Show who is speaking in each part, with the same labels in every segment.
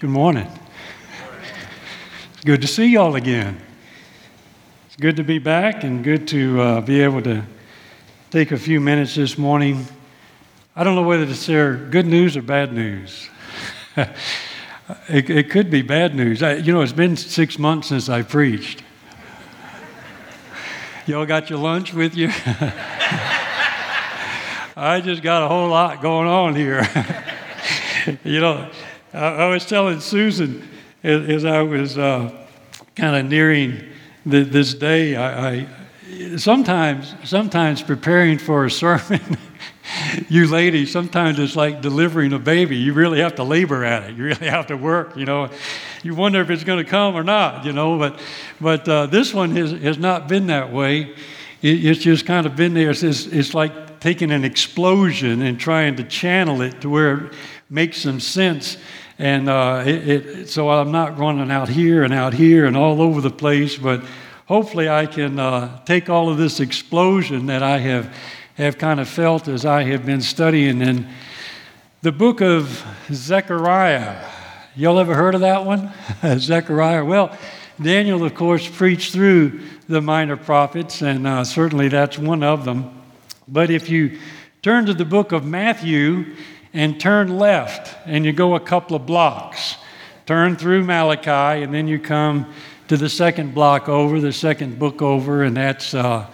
Speaker 1: Good morning. It's good to see y'all again. It's good to be back and good to uh, be able to take a few minutes this morning. I don't know whether to share good news or bad news. it, it, could be bad news. I, you know, it's been six months since I preached. Y'all got your lunch with you? I just got a whole lot going on here. you know, I, was telling Susan as, as I was uh, kind of nearing the, this day, I, I, sometimes, sometimes preparing for a sermon, you ladies, sometimes it's like delivering a baby. You really have to labor at it. You really have to work, you know. You wonder if it's going to come or not, you know. But, but uh, this one has, has not been that way. It, it's just kind of been there. It's, it's like taking an explosion and trying to channel it to where it makes some sense. And uh, it, it, so I'm not running out here and out here and all over the place, but hopefully I can uh, take all of this explosion that I have, have kind of felt as I have been studying in the book of Zechariah. Y'all ever heard of that one? Zechariah. Well, Daniel, of course, preached through the minor prophets, and uh, certainly that's one of them. But if you turn to the book of Matthew and turn left and you go a couple of blocks, turn through Malachi, and then you come to the second block over, the second book over, and that's, uh,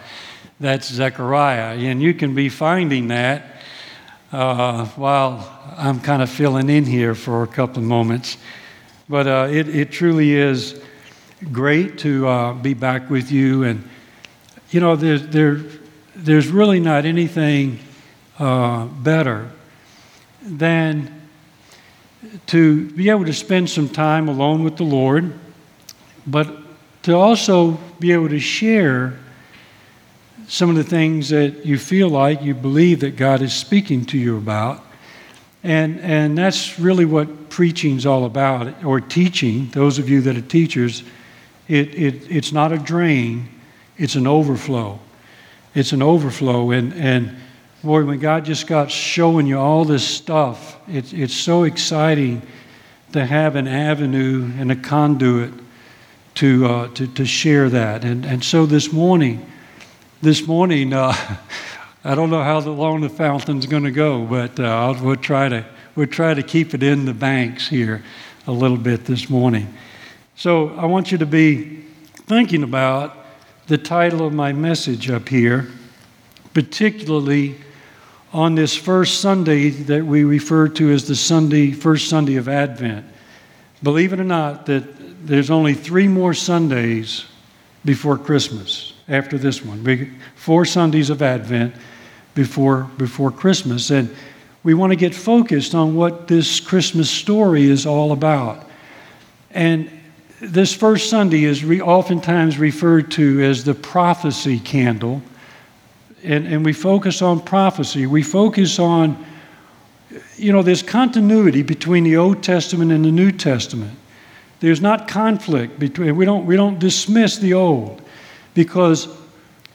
Speaker 1: that's Zechariah. And you can be finding that uh, while I'm kind of filling in here for a couple of moments. But uh, it, it truly is great to uh, be back with you. And, you know, there's, there, there's really not anything uh, better than to be able to spend some time alone with the Lord, but to also be able to share some of the things that you feel like you believe that God is speaking to you about. And, and that's really what preaching's all about, or teaching. Those of you that are teachers, it, it, it's not a drain, it's an overflow it's an overflow. And, and boy, when God just got showing you all this stuff, it, it's so exciting to have an avenue and a conduit to, uh, to, to share that. And, and so this morning, this morning, uh, I don't know how long the fountain's going to go, but uh, we'll, try to, we'll try to keep it in the banks here a little bit this morning. So I want you to be thinking about the title of my message up here, particularly on this first Sunday that we refer to as the Sunday, first Sunday of Advent. Believe it or not, that there's only three more Sundays before Christmas after this one. Four Sundays of Advent before, before Christmas. And we want to get focused on what this Christmas story is all about. And this first Sunday is re- oftentimes referred to as the prophecy candle. And, and we focus on prophecy. We focus on, you know, there's continuity between the Old Testament and the New Testament. There's not conflict between, we don't, we don't dismiss the Old because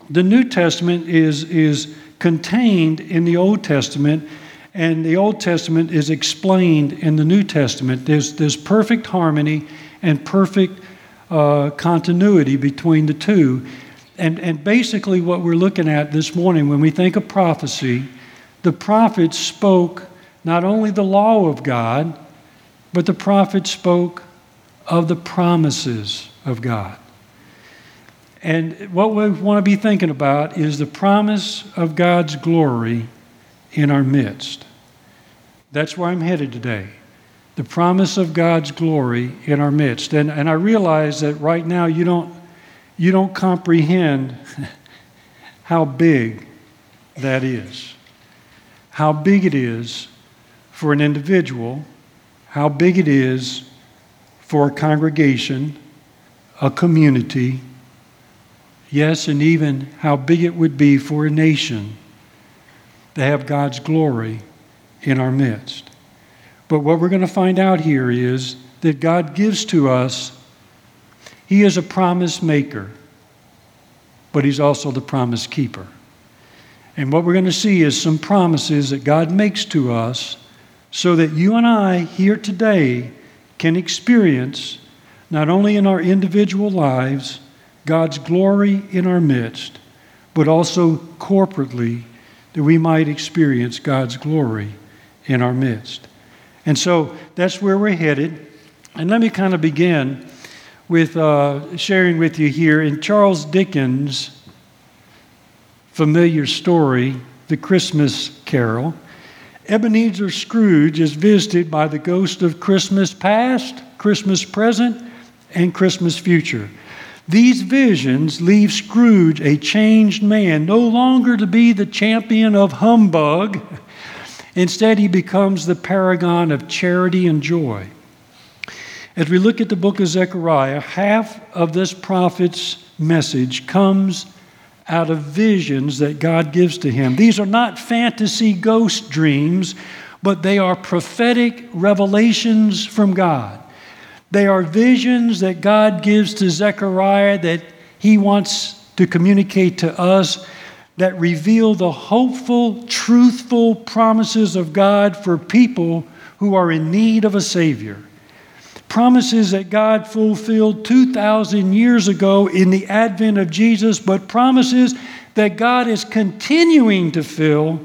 Speaker 1: the New Testament is, is contained in the Old Testament and the Old Testament is explained in the New Testament. There's, there's perfect harmony and perfect uh, continuity between the two. And, and basically, what we're looking at this morning when we think of prophecy, the prophets spoke not only the law of God, but the prophets spoke of the promises of God. And what we want to be thinking about is the promise of God's glory in our midst. That's where I'm headed today the promise of God's glory in our midst. And, and I realize that right now you don't, you don't comprehend how big that is, how big it is for an individual, how big it is for a congregation, a community, yes, and even how big it would be for a nation to have God's glory in our midst. But what we're going to find out here is that God gives to us, He is a promise maker, but He's also the promise keeper. And what we're going to see is some promises that God makes to us so that you and I here today can experience, not only in our individual lives, God's glory in our midst, but also corporately, that we might experience God's glory in our midst. And so that's where we're headed. And let me kind of begin with uh, sharing with you here in Charles Dickens' familiar story, The Christmas Carol. Ebenezer Scrooge is visited by the ghost of Christmas past, Christmas present, and Christmas future. These visions leave Scrooge a changed man, no longer to be the champion of humbug. Instead, he becomes the paragon of charity and joy. As we look at the book of Zechariah, half of this prophet's message comes out of visions that God gives to him. These are not fantasy ghost dreams, but they are prophetic revelations from God. They are visions that God gives to Zechariah that he wants to communicate to us that reveal the hopeful, truthful promises of God for people who are in need of a Savior. Promises that God fulfilled 2,000 years ago in the advent of Jesus, but promises that God is continuing to fill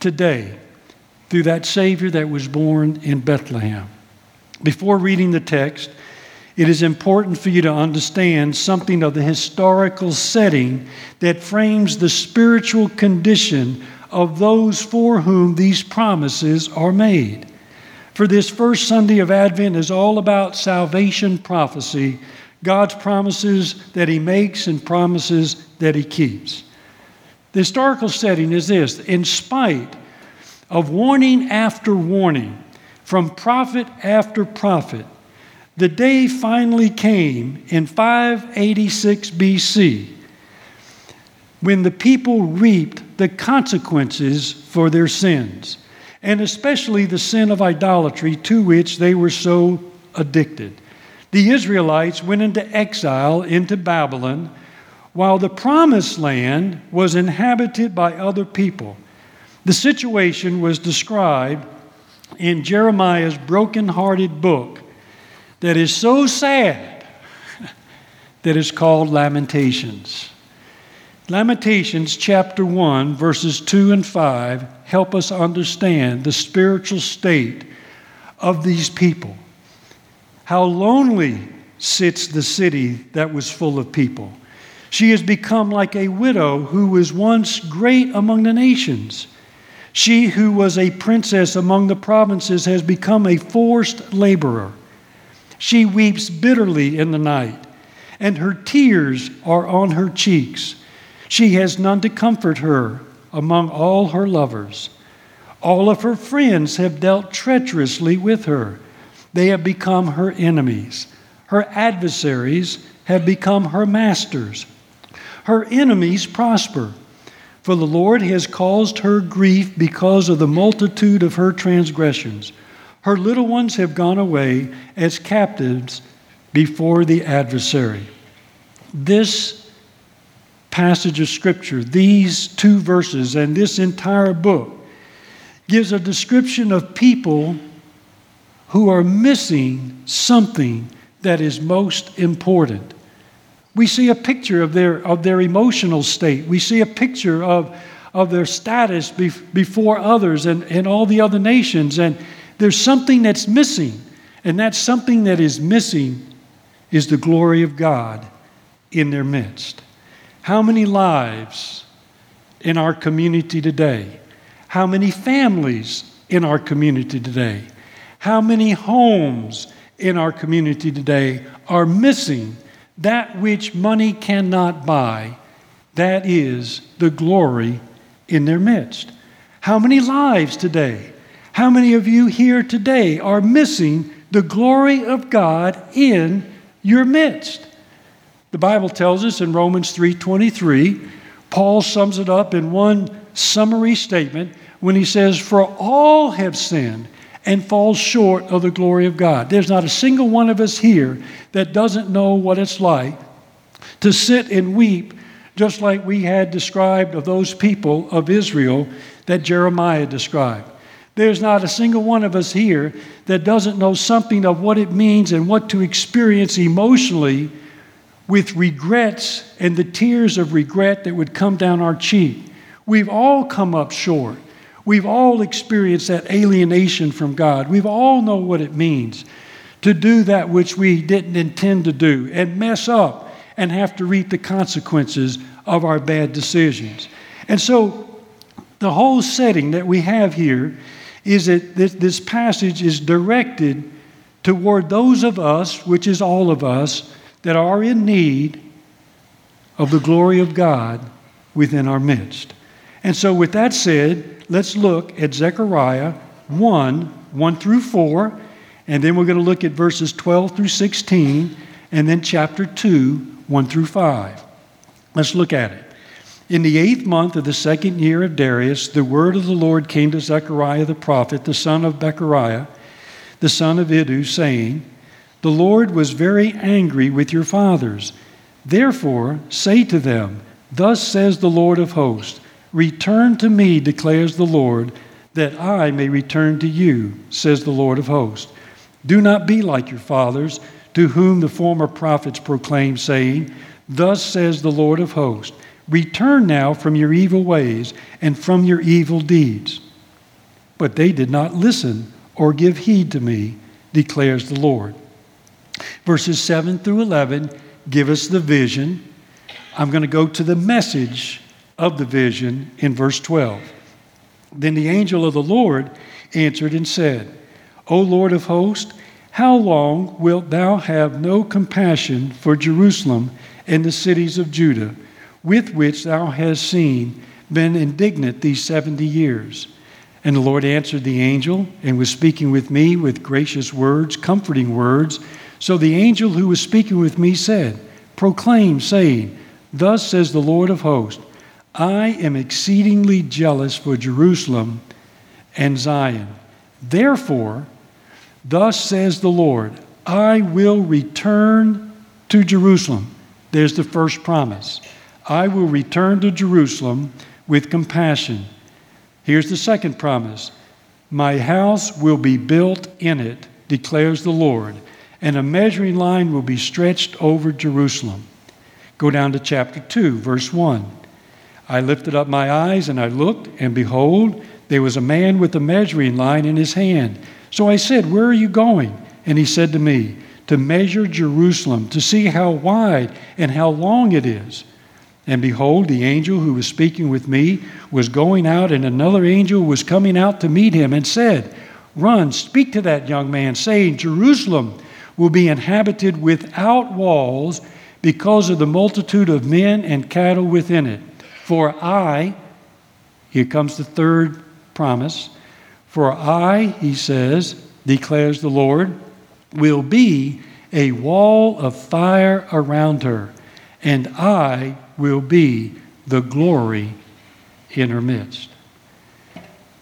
Speaker 1: today through that Savior that was born in Bethlehem. Before reading the text, it is important for you to understand something of the historical setting that frames the spiritual condition of those for whom these promises are made. For this first Sunday of Advent is all about salvation prophecy, God's promises that He makes and promises that He keeps. The historical setting is this in spite of warning after warning from prophet after prophet, the day finally came in 586 BC when the people reaped the consequences for their sins, and especially the sin of idolatry to which they were so addicted. The Israelites went into exile into Babylon while the promised land was inhabited by other people. The situation was described in Jeremiah's broken-hearted book that is so sad that is called Lamentations. Lamentations chapter 1, verses 2 and 5 help us understand the spiritual state of these people. How lonely sits the city that was full of people. She has become like a widow who was once great among the nations. She who was a princess among the provinces has become a forced laborer. She weeps bitterly in the night, and her tears are on her cheeks. She has none to comfort her among all her lovers. All of her friends have dealt treacherously with her. They have become her enemies. Her adversaries have become her masters. Her enemies prosper for the Lord has caused her grief because of the multitude of her transgressions. Her little ones have gone away as captives before the adversary. This passage of Scripture, these two verses, and this entire book gives a description of people who are missing something that is most important. We see a picture of their, of their emotional state. We see a picture of, of their status before others and, and all the other nations. And there's something that's missing. And that something that is missing is the glory of God in their midst. How many lives in our community today? How many families in our community today? How many homes in our community today are missing that which money cannot buy, that is the glory in their midst. How many lives today? How many of you here today are missing the glory of God in your midst? The Bible tells us in Romans 3:23, Paul sums it up in one summary statement when he says, "For all have sinned and falls short of the glory of God. There's not a single one of us here that doesn't know what it's like to sit and weep, just like we had described of those people of Israel that Jeremiah described. There's not a single one of us here that doesn't know something of what it means and what to experience emotionally with regrets and the tears of regret that would come down our cheek. We've all come up short. We've all experienced that alienation from God. We've all know what it means to do that which we didn't intend to do and mess up and have to reap the consequences of our bad decisions. And so the whole setting that we have here is that this, passage is directed toward those of us, which is all of us, that are in need of the glory of God within our midst. And so, with that said, let's look at Zechariah 1 1 through 4, and then we're going to look at verses 12 through 16, and then chapter 2 1 through 5. Let's look at it. In the eighth month of the second year of Darius, the word of the Lord came to Zechariah the prophet, the son of Berechiah, the son of Iddo, saying, The Lord was very angry with your fathers. Therefore, say to them, Thus says the Lord of hosts, Return to me, declares the Lord, that I may return to you, says the Lord of hosts. Do not be like your fathers, to whom the former prophets proclaimed, saying, Thus says the Lord of hosts. Return now from your evil ways and from your evil deeds. But they did not listen or give heed to me, declares the Lord. Verses 7 through 11 give us the vision. I'm going to go to the message of the vision in verse 12. Then the angel of the Lord answered and said, O Lord of hosts, how long wilt thou have no compassion for Jerusalem and the cities of Judah? with which thou hast seen been indignant these seventy years. And the Lord answered the angel and was speaking with me with gracious words, comforting words. So the angel who was speaking with me said, Proclaim, saying, Thus says the Lord of hosts, I am exceedingly jealous for Jerusalem and Zion. Therefore, thus says the Lord, I will return to Jerusalem. There's the first promise. I will return to Jerusalem with compassion. Here's the second promise My house will be built in it, declares the Lord, and a measuring line will be stretched over Jerusalem. Go down to chapter 2, verse 1. I lifted up my eyes and I looked, and behold, there was a man with a measuring line in his hand. So I said, Where are you going? And he said to me, To measure Jerusalem, to see how wide and how long it is. And behold, the angel who was speaking with me was going out, and another angel was coming out to meet him and said, Run, speak to that young man, saying, Jerusalem will be inhabited without walls because of the multitude of men and cattle within it. For I, here comes the third promise, for I, he says, declares the Lord, will be a wall of fire around her, and I will be the glory in her midst.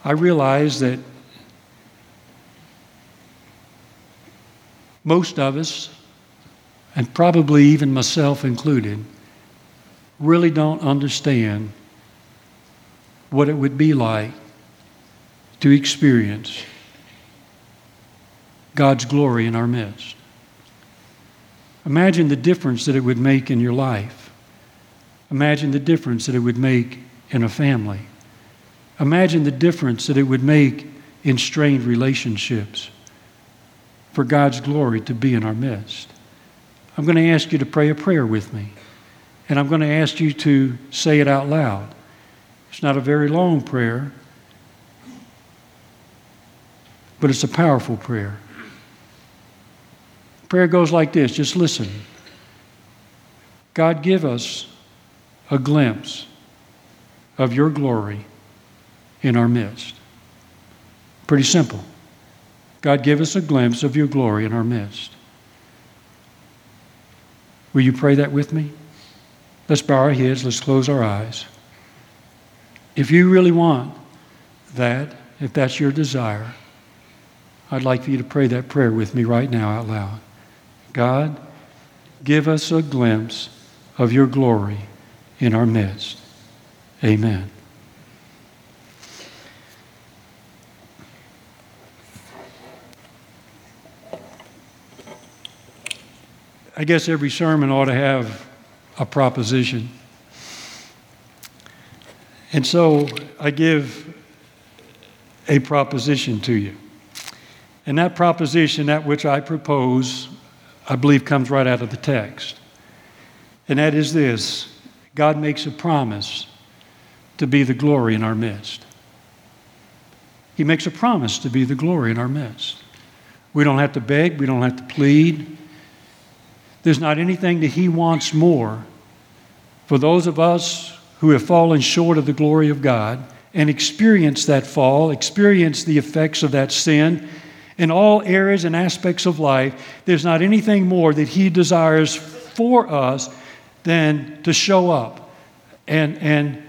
Speaker 1: I realize that most of us, and probably even myself included, really don't understand what it would be like to experience God's glory in our midst. Imagine the difference that it would make in your life. Imagine the difference that it would make in a family. Imagine the difference that it would make in strained relationships for God's glory to be in our midst. I'm going to ask you to pray a prayer with me, and I'm going to ask you to say it out loud. It's not a very long prayer, but it's a powerful prayer. Prayer goes like this just listen. God, give us a glimpse of your glory in our midst. Pretty simple. God, give us a glimpse of your glory in our midst. Will you pray that with me? Let's bow our heads, let's close our eyes. If you really want that, if that's your desire, I'd like for you to pray that prayer with me right now out loud. God, give us a glimpse of your glory in our midst. Amen. I guess every sermon ought to have a proposition. And so I give a proposition to you. And that proposition, that which I propose, I believe comes right out of the text. And that is this God makes a promise to be the glory in our midst. He makes a promise to be the glory in our midst. We don't have to beg, we don't have to plead. There's not anything that He wants more for those of us who have fallen short of the glory of God and experienced that fall, experienced the effects of that sin in all areas and aspects of life. There's not anything more that He desires for us than to show up and, and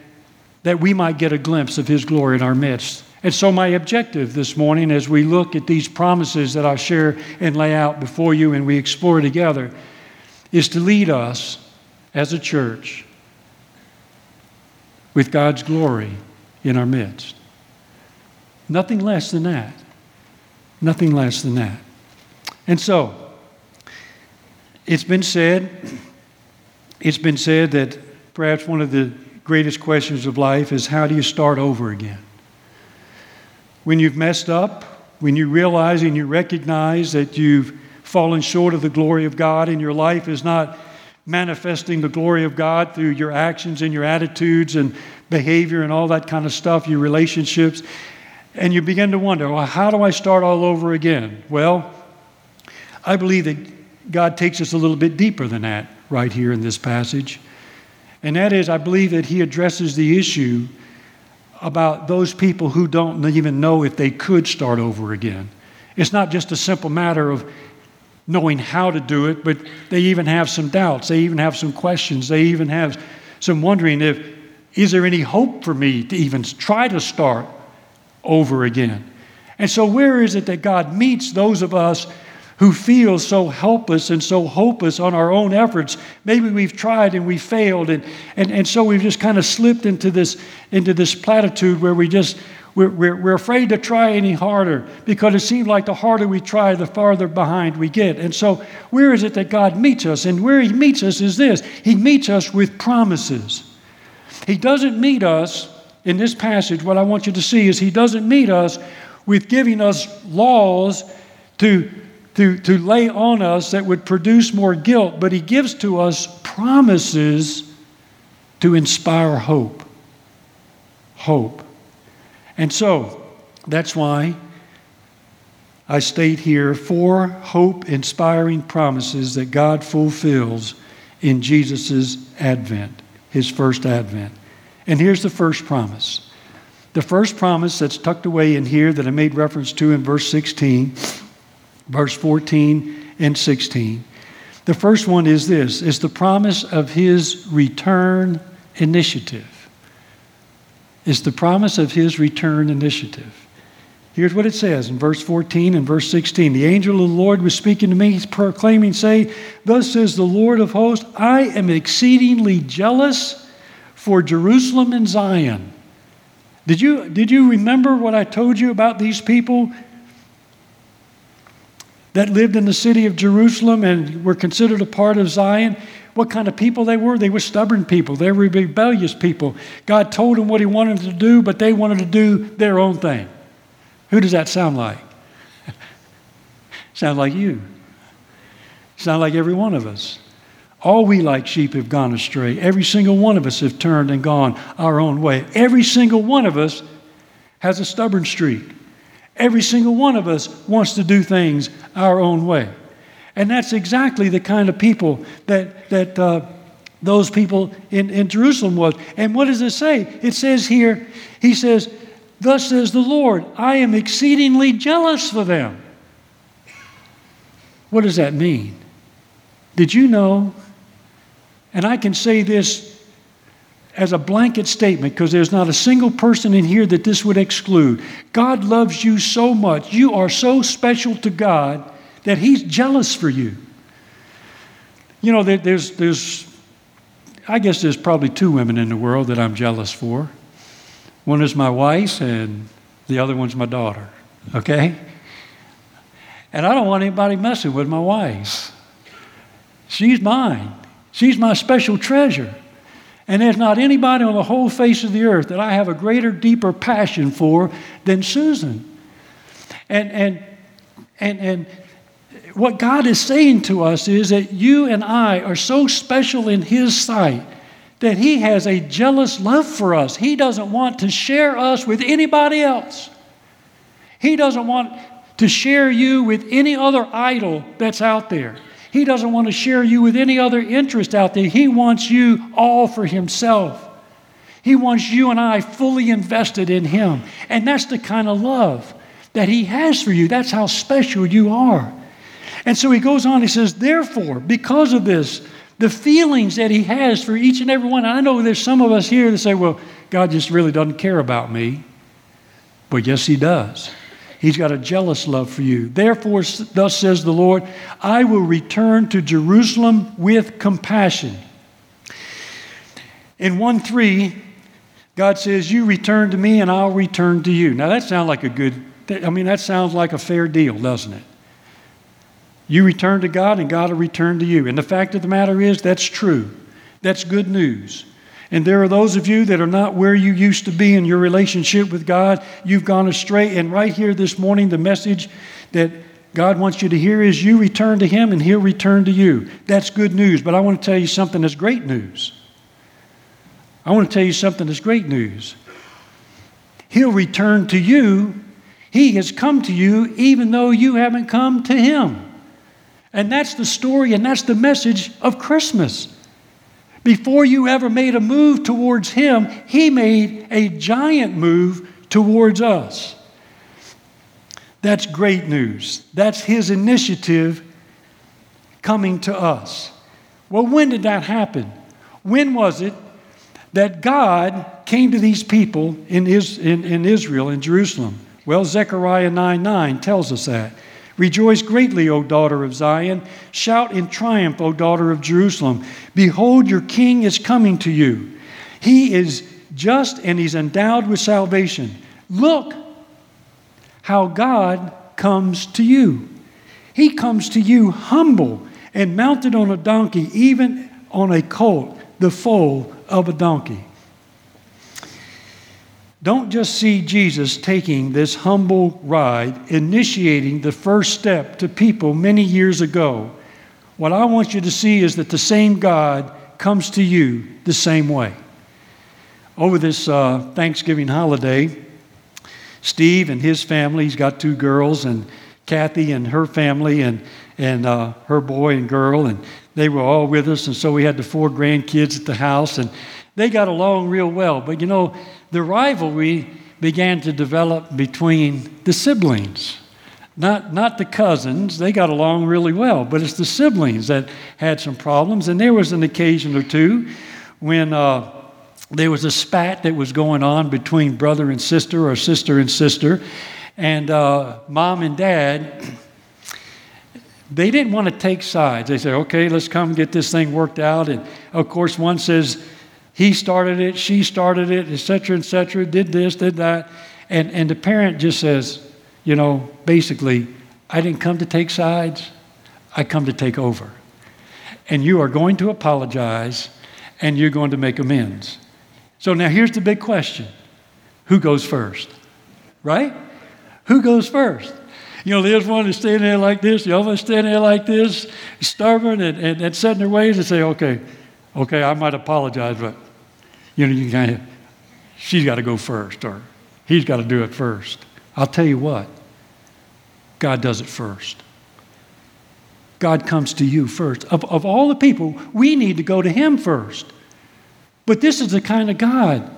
Speaker 1: that we might get a glimpse of His glory in our midst. And so, my objective this morning, as we look at these promises that I share and lay out before you and we explore together, is to lead us as a church with God's glory in our midst. Nothing less than that. Nothing less than that. And so, it's been said, it's been said that perhaps one of the greatest questions of life is how do you start over again? When you've messed up, when you realize and you recognize that you've fallen short of the glory of God in your life is not manifesting the glory of God through your actions and your attitudes and behavior and all that kind of stuff, your relationships, and you begin to wonder, well, how do I start all over again? Well, I believe that God takes us a little bit deeper than that right here in this passage. And that is, I believe that He addresses the issue about those people who don't even know if they could start over again. It's not just a simple matter of knowing how to do it, but they even have some doubts. They even have some questions. They even have some wondering if, is there any hope for me to even try to start over again? And so, where is it that God meets those of us who feel so helpless and so hopeless on our own efforts. Maybe we've tried and we failed, and, and, and so we've just kind of slipped into this, into this platitude where we just, we're, we're, we're afraid to try any harder because it seems like the harder we try, the farther behind we get. And so, where is it that God meets us? And where He meets us is this He meets us with promises. He doesn't meet us in this passage. What I want you to see is He doesn't meet us with giving us laws to to, to lay on us that would produce more guilt, but He gives to us promises to inspire hope. Hope. And so, that's why I state here four hope inspiring promises that God fulfills in Jesus' advent, his first advent. And here's the first promise. The first promise that's tucked away in here that I made reference to in verse 16 verse 14 and 16. The first one is this is the promise of his return initiative. It's the promise of his return initiative. Here's what it says in verse 14 and verse 16. The angel of the Lord was speaking to me, proclaiming, say, Thus says the Lord of hosts, I am exceedingly jealous for Jerusalem and Zion. Did you, did you remember what I told you about these people? that lived in the city of Jerusalem and were considered a part of Zion, what kind of people they were. They were stubborn people, they were rebellious people. God told them what He wanted to do, but they wanted to do their own thing. Who does that sound like? Sounds like you. Sound like every one of us. All we like sheep have gone astray. Every single one of us have turned and gone our own way. Every single one of us has a stubborn streak. Every single one of us wants to do things our own way. And that's exactly the kind of people that, that uh, those people in, in Jerusalem was. And what does it say? It says here, he says, Thus says the Lord, I am exceedingly jealous for them. What does that mean? Did you know? And I can say this as a blanket statement because there's not a single person in here that this would exclude. God loves you so much. You are so special to God that He's jealous for you. You know, there's, there's, I guess there's probably two women in the world that I'm jealous for. One is my wife, and the other one's my daughter, okay? And I don't want anybody messing with my wife. She's mine. She's my special treasure. And there's not anybody on the whole face of the earth that I have a greater, deeper passion for than Susan. And, and, and, and what God is saying to us is that you and I are so special in His sight that He has a jealous love for us. He doesn't want to share us with anybody else. He doesn't want to share you with any other idol that's out there. He doesn't want to share you with any other interest out there. He wants you all for Himself. He wants you and I fully invested in Him. And that's the kind of love that He has for you. That's how special you are. And so He goes on, He says, Therefore, because of this, the feelings that He has for each and every one. I know there's some of us here that say, Well, God just really doesn't care about me. But yes, He does. He's got a jealous love for you. Therefore, thus says the Lord, I will return to Jerusalem with compassion. In 1 3, God says, You return to me and I'll return to you. Now, that sounds like a good, I mean, that sounds like a fair deal, doesn't it? You return to God and God will return to you. And the fact of the matter is, that's true. That's good news. And there are those of you that are not where you used to be in your relationship with God. You've gone astray. And right here this morning, the message that God wants you to hear is you return to Him and He'll return to you. That's good news. But I want to tell you something that's great news. I want to tell you something that's great news. He'll return to you. He has come to you even though you haven't come to Him. And that's the story and that's the message of Christmas. Before you ever made a move towards Him, He made a giant move towards us. That's great news. That's His initiative coming to us. Well, when did that happen? When was it that God came to these people in, Israel, in Jerusalem? Well, Zechariah 9 9 tells us that. Rejoice greatly, O daughter of Zion. Shout in triumph, O daughter of Jerusalem. Behold, your king is coming to you. He is just and he's endowed with salvation. Look how God comes to you. He comes to you humble and mounted on a donkey, even on a colt, the foal of a donkey. Don't just see Jesus taking this humble ride, initiating the first step to people many years ago. What I want you to see is that the same God comes to you the same way. Over this uh, Thanksgiving holiday, Steve and his family, he's got two girls, and Kathy and her family, and, and uh, her boy and girl, and they were all with us. And so we had the four grandkids at the house, and they got along real well. But you know, the rivalry began to develop between the siblings. Not, not the cousins, they got along really well, but it's the siblings that had some problems. And there was an occasion or two when uh, there was a spat that was going on between brother and sister or sister and sister. And uh, mom and dad, they didn't want to take sides. They said, okay, let's come get this thing worked out. And of course, one says, he started it, she started it, etc., etc., did this, did that. And, and the parent just says, you know, basically, I didn't come to take sides, I come to take over. And you are going to apologize and you're going to make amends. So now here's the big question who goes first? Right? Who goes first? You know, there's one that's standing there like this, the other standing there like this, stubborn and, and, and set in their ways and say, okay, okay, I might apologize, but you know, you kind of, she's got to go first or he's got to do it first. I'll tell you what, God does it first. God comes to you first. Of, of all the people, we need to go to Him first. But this is the kind of God.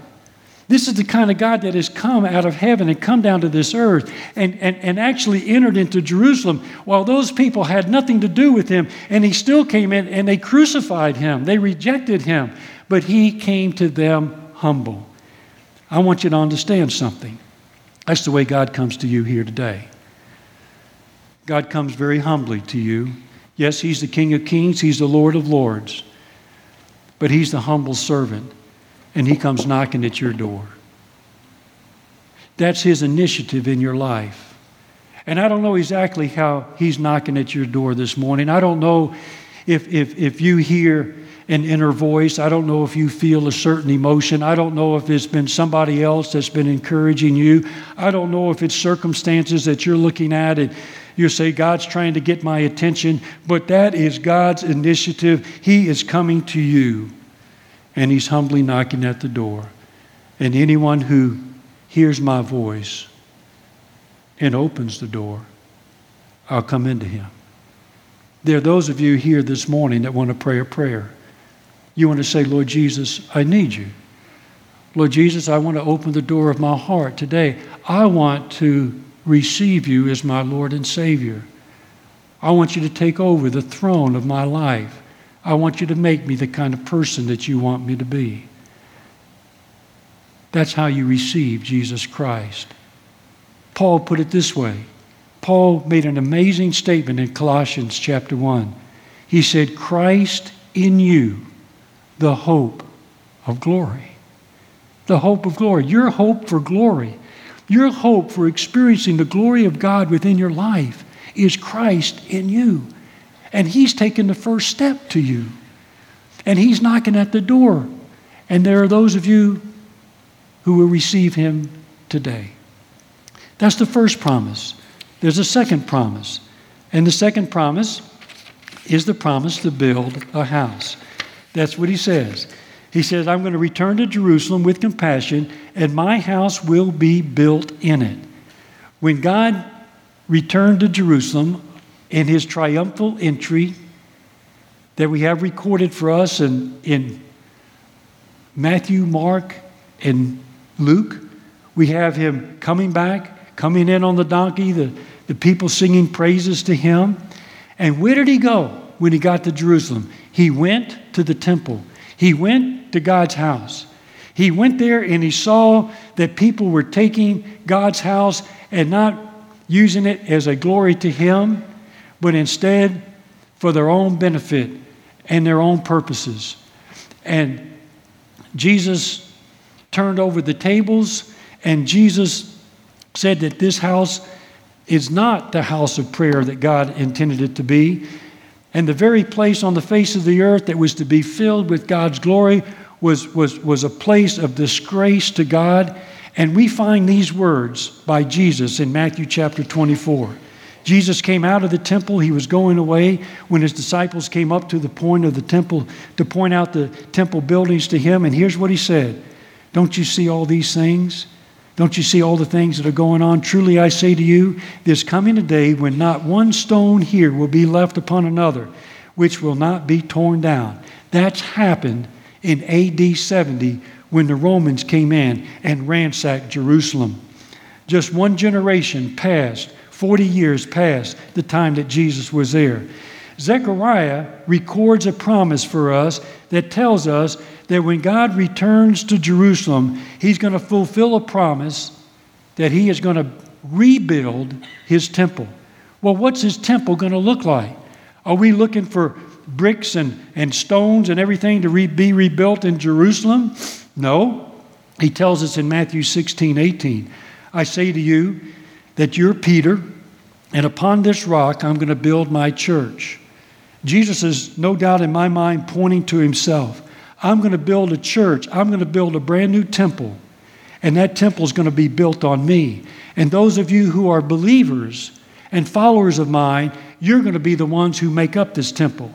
Speaker 1: This is the kind of God that has come out of heaven and come down to this earth and, and, and actually entered into Jerusalem while those people had nothing to do with him. And he still came in and they crucified him. They rejected him but he came to them humble. I want you to understand something. That's the way God comes to you here today. God comes very humbly to you. Yes, He's the King of Kings, He's the Lord of Lords, but He's the humble servant, and He comes knocking at your door. That's His initiative in your life. And I don't know exactly how He's knocking at your door this morning. I don't know if, if, if you hear an inner voice, I don't know if you feel a certain emotion. I don't know if it's been somebody else that's been encouraging you. I don't know if it's circumstances that you're looking at and you say, God's trying to get my attention, but that is God's initiative. He is coming to you and He's humbly knocking at the door. And anyone who hears my voice and opens the door, I'll come into him. There are those of you here this morning that want to pray a prayer. You want to say, Lord Jesus, I need you. Lord Jesus, I want to open the door of my heart today. I want to receive you as my Lord and Savior. I want you to take over the throne of my life. I want you to make me the kind of person that you want me to be. That's how you receive Jesus Christ. Paul put it this way Paul made an amazing statement in Colossians chapter 1. He said, Christ in you, the hope of glory. The hope of glory. Your hope for glory, your hope for experiencing the glory of God within your life is Christ in you. And He's taken the first step to you. And He's knocking at the door. And there are those of you who will receive Him today. That's the first promise. There's a second promise. And the second promise is the promise to build a house. That's what he says. He says, I'm going to return to Jerusalem with compassion, and my house will be built in it. When God returned to Jerusalem in his triumphal entry that we have recorded for us in, in Matthew, Mark, and Luke, we have him coming back coming in on the donkey, the, the people singing praises to him. And where did he go when he got to Jerusalem? He went to the temple, he went to God's house. He went there and he saw that people were taking God's house and not using it as a glory to him, but instead for their own benefit and their own purposes. And Jesus turned over the tables, and Jesus said that this house is not the house of prayer that God intended it to be. And the very place on the face of the earth that was to be filled with God's glory was, was, was a place of disgrace to God. And we find these words by Jesus in Matthew chapter 24. Jesus came out of the temple. He was going away when his disciples came up to the point of the temple to point out the temple buildings to him. And here's what he said Don't you see all these things? Don't you see all the things that are going on? Truly I say to you, there's coming a day when not one stone here will be left upon another, which will not be torn down. That's happened in AD 70 when the Romans came in and ransacked Jerusalem. Just one generation passed, 40 years passed the time that Jesus was there. Zechariah records a promise for us that tells us that when God returns to Jerusalem, he's going to fulfill a promise that he is going to rebuild his temple. Well, what's his temple going to look like? Are we looking for bricks and, and stones and everything to re- be rebuilt in Jerusalem? No. He tells us in Matthew 16, 18, I say to you that you're Peter, and upon this rock I'm going to build my church Jesus is no doubt in my mind pointing to himself. I'm going to build a church. I'm going to build a brand new temple. And that temple is going to be built on me. And those of you who are believers and followers of mine, you're going to be the ones who make up this temple.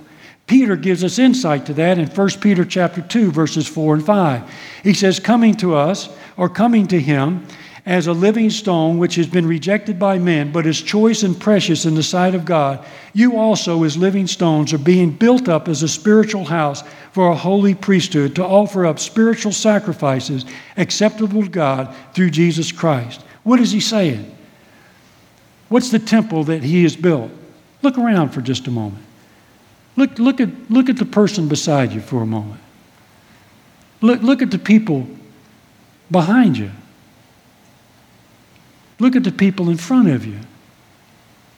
Speaker 1: Peter gives us insight to that in 1 Peter chapter 2 verses 4 and 5. He says coming to us or coming to him as a living stone which has been rejected by men, but is choice and precious in the sight of God, you also, as living stones, are being built up as a spiritual house for a holy priesthood to offer up spiritual sacrifices acceptable to God through Jesus Christ. What is he saying? What's the temple that he has built? Look around for just a moment. Look, look, at, look at the person beside you for a moment. Look, look at the people behind you. Look at the people in front of you.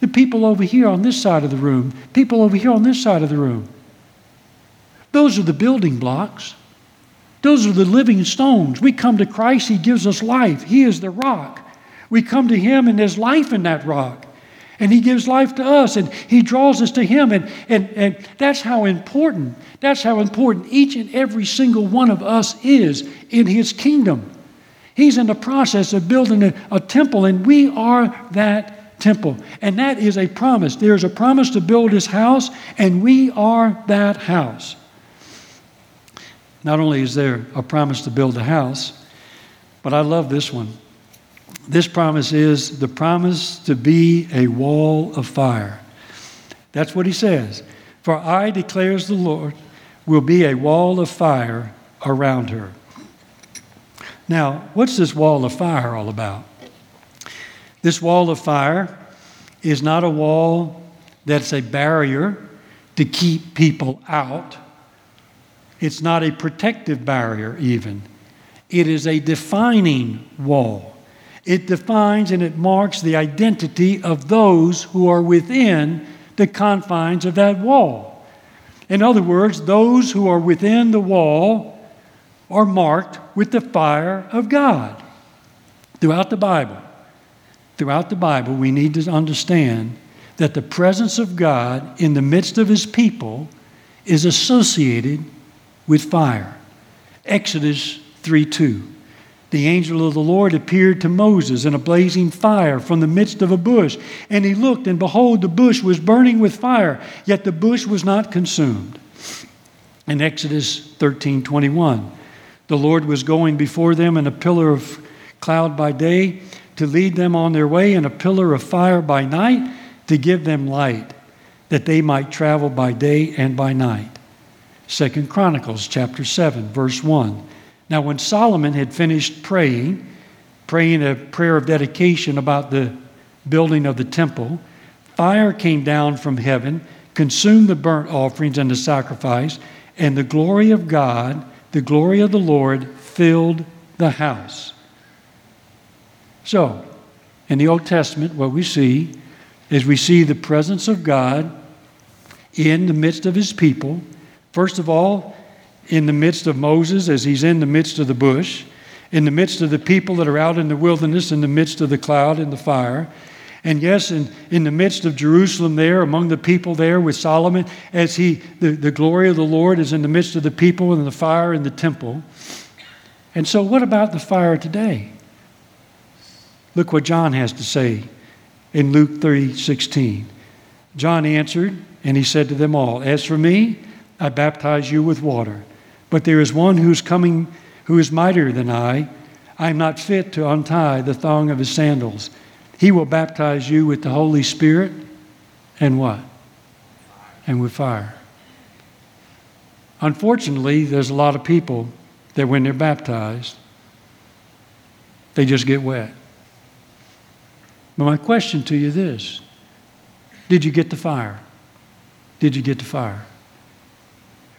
Speaker 1: The people over here on this side of the room, people over here on this side of the room. Those are the building blocks. Those are the living stones. We come to Christ, He gives us life. He is the rock. We come to Him, and there's life in that rock. And He gives life to us and He draws us to Him. And, and, and that's how important, that's how important each and every single one of us is in His kingdom. He's in the process of building a, a temple, and we are that temple. And that is a promise. There's a promise to build His house, and we are that house. Not only is there a promise to build a house, but I love this one. This promise is the promise to be a wall of fire. That's what he says. For I, declares the Lord, will be a wall of fire around her. Now, what's this wall of fire all about? This wall of fire is not a wall that's a barrier to keep people out. It's not a protective barrier, even. It is a defining wall. It defines and it marks the identity of those who are within the confines of that wall. In other words, those who are within the wall are marked with the fire of God. Throughout the Bible, throughout the Bible, we need to understand that the presence of God in the midst of his people is associated with fire. Exodus 3 2. The angel of the Lord appeared to Moses in a blazing fire from the midst of a bush. And he looked, and behold, the bush was burning with fire, yet the bush was not consumed. In Exodus 13 21, the Lord was going before them in a pillar of cloud by day to lead them on their way, and a pillar of fire by night to give them light, that they might travel by day and by night. Second Chronicles chapter 7 verse 1. Now when Solomon had finished praying, praying a prayer of dedication about the building of the temple, fire came down from heaven, consumed the burnt offerings and the sacrifice, and the glory of God, the glory of the Lord filled the house. So, in the Old Testament, what we see is we see the presence of God in the midst of his people First of all, in the midst of Moses, as he's in the midst of the bush, in the midst of the people that are out in the wilderness, in the midst of the cloud and the fire. And yes, in, in the midst of Jerusalem, there, among the people there with Solomon, as he, the, the glory of the Lord is in the midst of the people and the fire in the temple. And so, what about the fire today? Look what John has to say in Luke 3 16. John answered, and he said to them all, As for me, I baptize you with water. But there is one who's coming who is mightier than I. I am not fit to untie the thong of his sandals. He will baptize you with the Holy Spirit and what? And with fire. Unfortunately, there's a lot of people that when they're baptized, they just get wet. But my question to you is this Did you get the fire? Did you get the fire?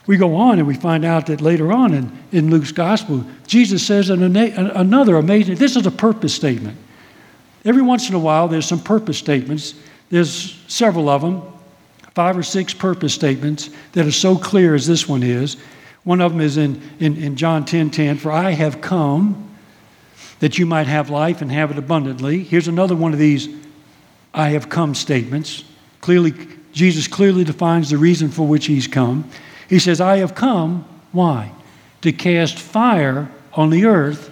Speaker 1: we go on and we find out that later on in, in Luke's gospel, Jesus says an, another amazing, this is a purpose statement. Every once in a while, there's some purpose statements. There's several of them, five or six purpose statements that are so clear as this one is. One of them is in, in, in John 10 10, For I have come that you might have life and have it abundantly. Here's another one of these I have come statements. Clearly, Jesus clearly defines the reason for which he's come. He says, I have come, why? To cast fire on the earth.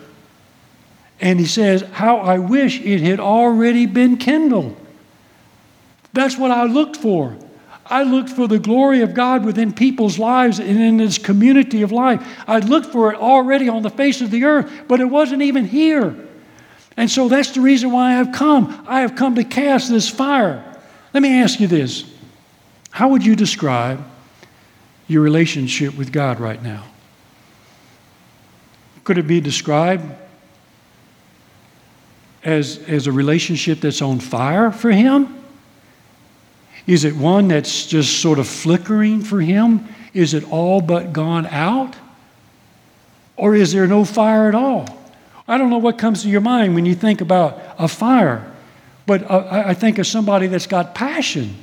Speaker 1: And he says, How I wish it had already been kindled. That's what I looked for. I looked for the glory of God within people's lives and in this community of life. I looked for it already on the face of the earth, but it wasn't even here. And so that's the reason why I have come. I have come to cast this fire. Let me ask you this How would you describe your relationship with God right now? Could it be described as, as a relationship that's on fire for Him? Is it one that's just sort of flickering for Him? Is it all but gone out? Or is there no fire at all? I don't know what comes to your mind when you think about a fire, but uh, I think of somebody that's got passion.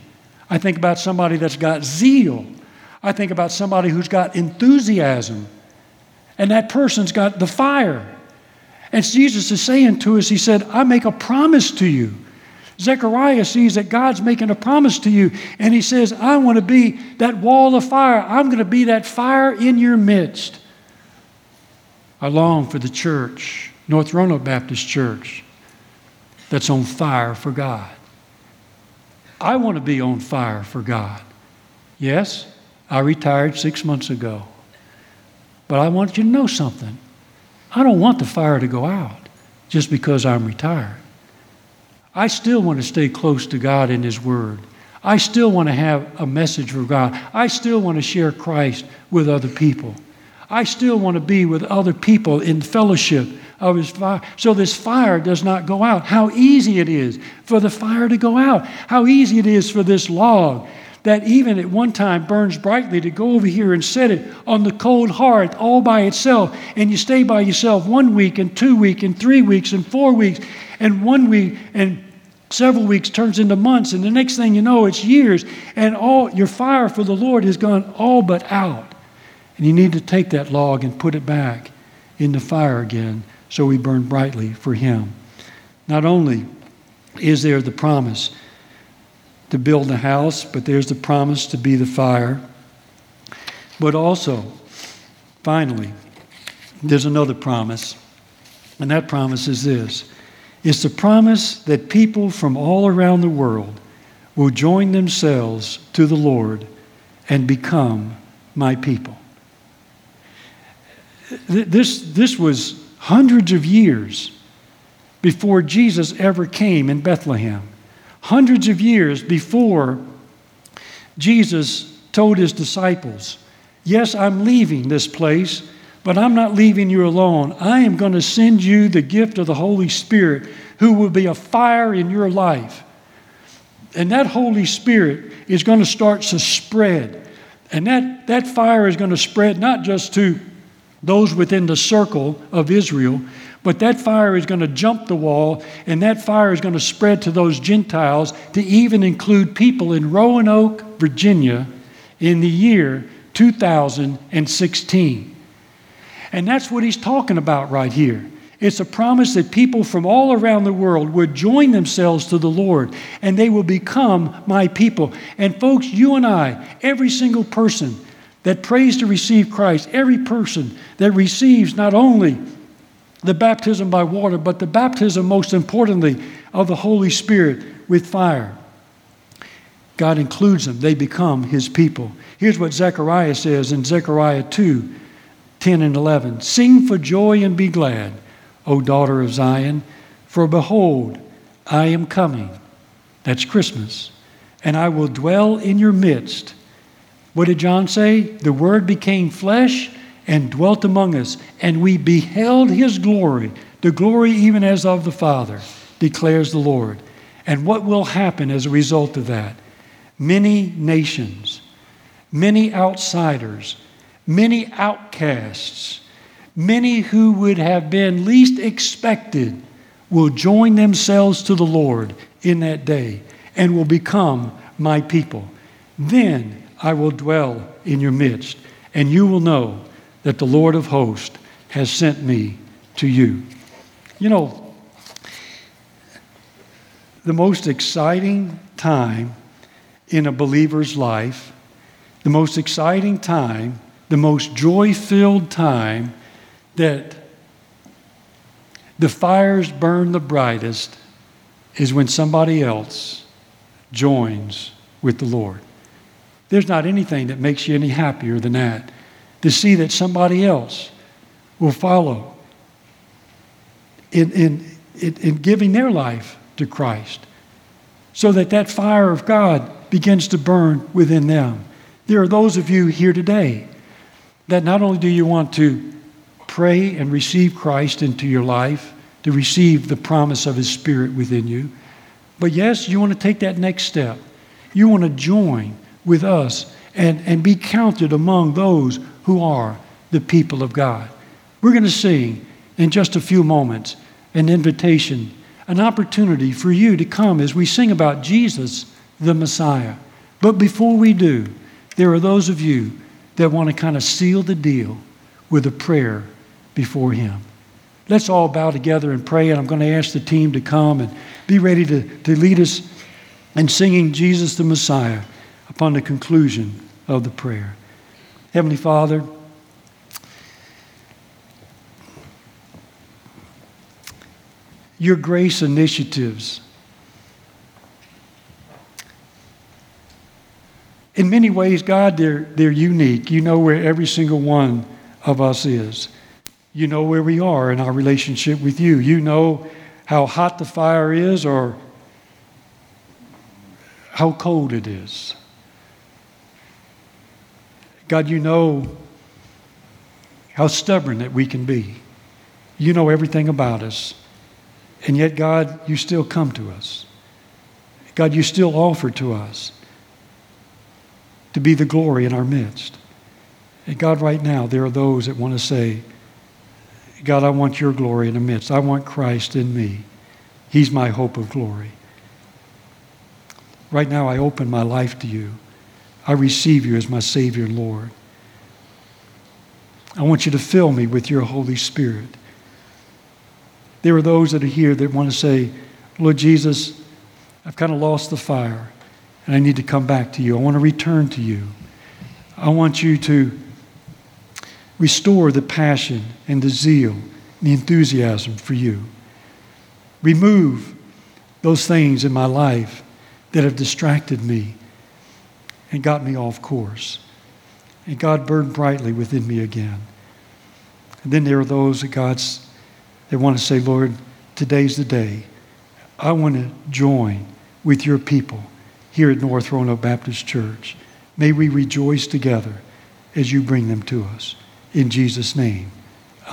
Speaker 1: I think about somebody that's got zeal. I think about somebody who's got enthusiasm, and that person's got the fire. And Jesus is saying to us, He said, I make a promise to you Zechariah sees that God's making a promise to you, and he says, I want to be that wall of fire. I'm going to be that fire in your midst. I long for the church, North Roanoke Baptist Church, that's on fire for God. I want to be on fire for God. Yes, I retired six months ago. But I want you to know something. I don't want the fire to go out just because I'm retired. I still want to stay close to God in His Word. I still want to have a message for God. I still want to share Christ with other people. I still want to be with other people in fellowship of His fire. So this fire does not go out. How easy it is for the fire to go out. How easy it is for this log that even at one time burns brightly to go over here and set it on the cold hearth all by itself. And you stay by yourself one week and two weeks and three weeks and four weeks and one week and several weeks turns into months. And the next thing you know, it's years. And all your fire for the Lord has gone all but out. And you need to take that log and put it back in the fire again so we burn brightly for Him. Not only is there the promise to build a house, but there's the promise to be the fire. But also, finally, there's another promise, and that promise is this it's the promise that people from all around the world will join themselves to the Lord and become my people. This, this was hundreds of years before Jesus ever came in Bethlehem hundreds of years before Jesus told his disciples, Yes, I'm leaving this place, but I'm not leaving you alone. I am going to send you the gift of the Holy Spirit, who will be a fire in your life. And that Holy Spirit is going to start to spread. And that, that fire is going to spread not just to those within the circle of Israel, but that fire is going to jump the wall, and that fire is going to spread to those Gentiles to even include people in Roanoke, Virginia, in the year 2016. And that's what he's talking about right here. It's a promise that people from all around the world would join themselves to the Lord and they will become my people. And folks, you and I, every single person that prays to receive Christ, every person that receives not only the baptism by water, but the baptism, most importantly, of the Holy Spirit with fire. God includes them, they become his people. Here's what Zechariah says in Zechariah 2 10 and 11 Sing for joy and be glad, O daughter of Zion, for behold, I am coming. That's Christmas. And I will dwell in your midst. What did John say? The Word became flesh and dwelt among us, and we beheld his glory, the glory even as of the Father, declares the Lord. And what will happen as a result of that? Many nations, many outsiders, many outcasts, many who would have been least expected will join themselves to the Lord in that day and will become my people. Then I will dwell in your midst, and you will know that the Lord of hosts has sent me to you. You know, the most exciting time in a believer's life, the most exciting time, the most joy filled time that the fires burn the brightest is when somebody else joins with the Lord. There's not anything that makes you any happier than that to see that somebody else will follow in, in, in, giving their life to Christ so that that fire of God begins to burn within them. There are those of you here today that not only do you want to pray and receive Christ into your life, to receive the promise of His Spirit within you, but yes, you want to take that next step. You want to join with us and, and be counted among those who are the people of God. We're going to sing in just a few moments an invitation, an opportunity for you to come as we sing about Jesus, the Messiah. But before we do, there are those of you that want to kind of seal the deal with a prayer before Him. Let's all bow together and pray, and I'm going to ask the team to come and be ready to, to lead us in singing Jesus the Messiah upon the conclusion of the prayer. Heavenly Father, your grace initiatives in many ways, God, they're, they're unique. You know where every single one of us is. You know where we are in our relationship with you. You know how hot the fire is or how cold it is. God, you know how stubborn that we can be. You know everything about us. And yet, God, you still come to us. God, you still offer to us to be the glory in our midst. And God, right now, there are those that want to say, God, I want your glory in the midst. I want Christ in me. He's my hope of glory. Right now, I open my life to you. I receive you as my Savior and Lord. I want you to fill me with your Holy Spirit. There are those that are here that want to say, Lord Jesus, I've kind of lost the fire and I need to come back to you. I want to return to you. I want you to restore the passion and the zeal, and the enthusiasm for you. Remove those things in my life that have distracted me and got me off course. And God burned brightly within me again. And then there are those that God's they want to say, Lord, today's the day. I want to join with your people here at North Roanoke Baptist Church. May we rejoice together as you bring them to us. In Jesus' name,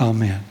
Speaker 1: amen.